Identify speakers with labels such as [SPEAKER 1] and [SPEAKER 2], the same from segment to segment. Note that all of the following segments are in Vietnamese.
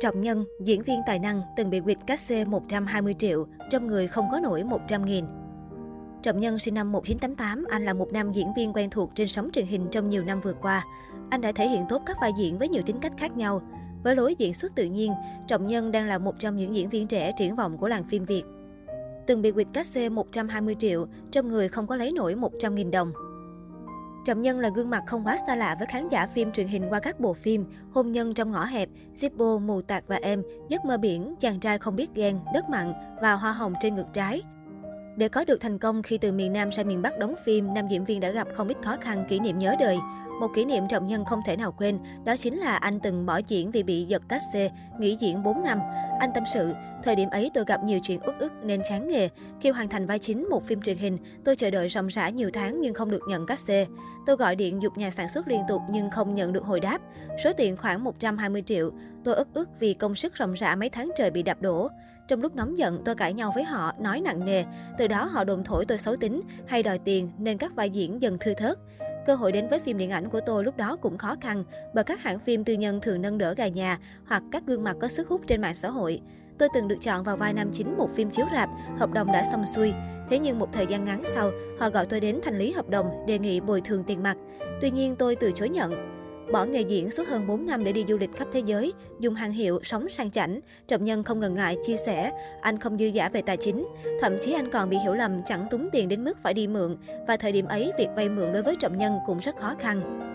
[SPEAKER 1] Trọng Nhân, diễn viên tài năng, từng bị quỵt cát xê 120 triệu, trong người không có nổi 100 nghìn. Trọng Nhân sinh năm 1988, anh là một nam diễn viên quen thuộc trên sóng truyền hình trong nhiều năm vừa qua. Anh đã thể hiện tốt các vai diễn với nhiều tính cách khác nhau. Với lối diễn xuất tự nhiên, Trọng Nhân đang là một trong những diễn viên trẻ triển vọng của làng phim Việt. Từng bị quỵt cát xê 120 triệu, trong người không có lấy nổi 100 nghìn đồng. Trọng Nhân là gương mặt không quá xa lạ với khán giả phim truyền hình qua các bộ phim Hôn nhân trong ngõ hẹp, Zippo, Mù tạc và em, Giấc mơ biển, Chàng trai không biết ghen, Đất mặn và Hoa hồng trên ngực trái. Để có được thành công khi từ miền Nam sang miền Bắc đóng phim, nam diễn viên đã gặp không ít khó khăn kỷ niệm nhớ đời. Một kỷ niệm trọng nhân không thể nào quên, đó chính là anh từng bỏ diễn vì bị giật cát xê, nghỉ diễn 4 năm. Anh tâm sự, thời điểm ấy tôi gặp nhiều chuyện uất ức nên chán nghề. Khi hoàn thành vai chính một phim truyền hình, tôi chờ đợi ròng rã nhiều tháng nhưng không được nhận cát xê. Tôi gọi điện dục nhà sản xuất liên tục nhưng không nhận được hồi đáp. Số tiền khoảng 120 triệu. Tôi ức ức vì công sức ròng rã mấy tháng trời bị đạp đổ. Trong lúc nóng giận, tôi cãi nhau với họ, nói nặng nề. Từ đó họ đồn thổi tôi xấu tính hay đòi tiền nên các vai diễn dần thưa thớt. Cơ hội đến với phim điện ảnh của tôi lúc đó cũng khó khăn bởi các hãng phim tư nhân thường nâng đỡ gà nhà hoặc các gương mặt có sức hút trên mạng xã hội. Tôi từng được chọn vào vai nam chính một phim chiếu rạp, hợp đồng đã xong xuôi. Thế nhưng một thời gian ngắn sau, họ gọi tôi đến thành lý hợp đồng, đề nghị bồi thường tiền mặt. Tuy nhiên tôi từ chối nhận. Bỏ nghề diễn suốt hơn 4 năm để đi du lịch khắp thế giới, dùng hàng hiệu, sống sang chảnh. Trọng Nhân không ngần ngại chia sẻ, anh không dư giả về tài chính. Thậm chí anh còn bị hiểu lầm chẳng túng tiền đến mức phải đi mượn. Và thời điểm ấy, việc vay mượn đối với Trọng Nhân cũng rất khó khăn.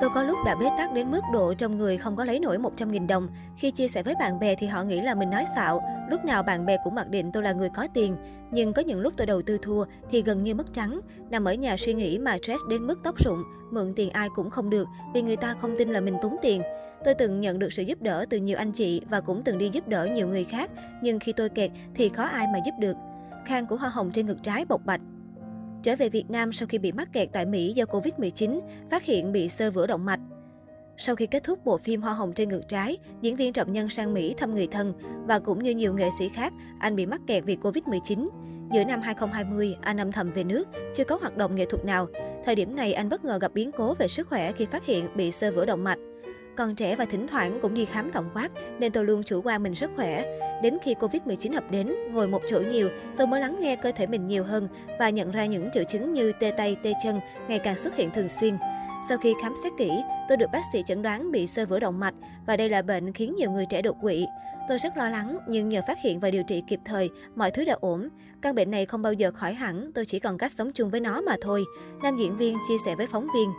[SPEAKER 1] Tôi có lúc đã bế tắc đến mức độ trong người không có lấy nổi 100.000 đồng. Khi chia sẻ với bạn bè thì họ nghĩ là mình nói xạo. Lúc nào bạn bè cũng mặc định tôi là người có tiền. Nhưng có những lúc tôi đầu tư thua thì gần như mất trắng. Nằm ở nhà suy nghĩ mà stress đến mức tóc rụng. Mượn tiền ai cũng không được vì người ta không tin là mình túng tiền. Tôi từng nhận được sự giúp đỡ từ nhiều anh chị và cũng từng đi giúp đỡ nhiều người khác. Nhưng khi tôi kẹt thì khó ai mà giúp được. Khang của hoa hồng trên ngực trái bộc bạch. Trở về Việt Nam sau khi bị mắc kẹt tại Mỹ do Covid-19, phát hiện bị sơ vữa động mạch. Sau khi kết thúc bộ phim Hoa hồng trên ngực trái, diễn viên Trọng Nhân sang Mỹ thăm người thân và cũng như nhiều nghệ sĩ khác, anh bị mắc kẹt vì Covid-19. Giữa năm 2020, anh âm thầm về nước, chưa có hoạt động nghệ thuật nào. Thời điểm này, anh bất ngờ gặp biến cố về sức khỏe khi phát hiện bị sơ vữa động mạch. Còn trẻ và thỉnh thoảng cũng đi khám tổng quát, nên tôi luôn chủ quan mình rất khỏe. Đến khi Covid-19 ập đến, ngồi một chỗ nhiều, tôi mới lắng nghe cơ thể mình nhiều hơn và nhận ra những triệu chứng như tê tay, tê chân ngày càng xuất hiện thường xuyên. Sau khi khám xét kỹ, tôi được bác sĩ chẩn đoán bị sơ vữa động mạch và đây là bệnh khiến nhiều người trẻ đột quỵ. Tôi rất lo lắng, nhưng nhờ phát hiện và điều trị kịp thời, mọi thứ đã ổn. Căn bệnh này không bao giờ khỏi hẳn, tôi chỉ còn cách sống chung với nó mà thôi. Nam diễn viên chia sẻ với phóng viên.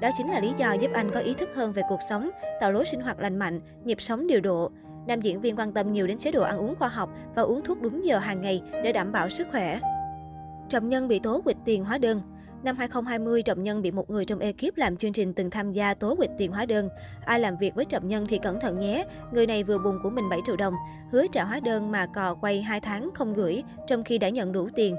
[SPEAKER 1] Đó chính là lý do giúp anh có ý thức hơn về cuộc sống, tạo lối sinh hoạt lành mạnh, nhịp sống điều độ. Nam diễn viên quan tâm nhiều đến chế độ ăn uống khoa học và uống thuốc đúng giờ hàng ngày để đảm bảo sức khỏe. Trọng Nhân bị tố quỵt tiền hóa đơn Năm 2020, Trọng Nhân bị một người trong ekip làm chương trình từng tham gia tố quỵt tiền hóa đơn. Ai làm việc với Trọng Nhân thì cẩn thận nhé. Người này vừa bùng của mình 7 triệu đồng, hứa trả hóa đơn mà cò quay 2 tháng không gửi, trong khi đã nhận đủ tiền.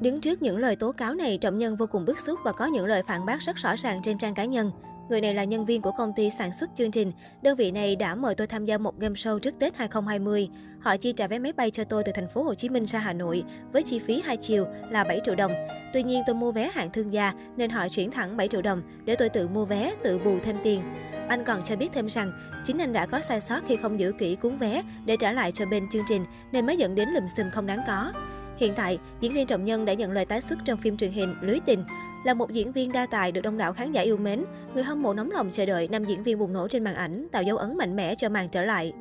[SPEAKER 1] Đứng trước những lời tố cáo này, Trọng Nhân vô cùng bức xúc và có những lời phản bác rất rõ ràng trên trang cá nhân. Người này là nhân viên của công ty sản xuất chương trình. Đơn vị này đã mời tôi tham gia một game show trước Tết 2020. Họ chi trả vé máy bay cho tôi từ thành phố Hồ Chí Minh ra Hà Nội với chi phí hai chiều là 7 triệu đồng. Tuy nhiên tôi mua vé hạng thương gia nên họ chuyển thẳng 7 triệu đồng để tôi tự mua vé, tự bù thêm tiền. Anh còn cho biết thêm rằng, chính anh đã có sai sót khi không giữ kỹ cuốn vé để trả lại cho bên chương trình nên mới dẫn đến lùm xùm không đáng có. Hiện tại, diễn viên Trọng Nhân đã nhận lời tái xuất trong phim truyền hình Lưới Tình. Là một diễn viên đa tài được đông đảo khán giả yêu mến, người hâm mộ nóng lòng chờ đợi nam diễn viên bùng nổ trên màn ảnh tạo dấu ấn mạnh mẽ cho màn trở lại.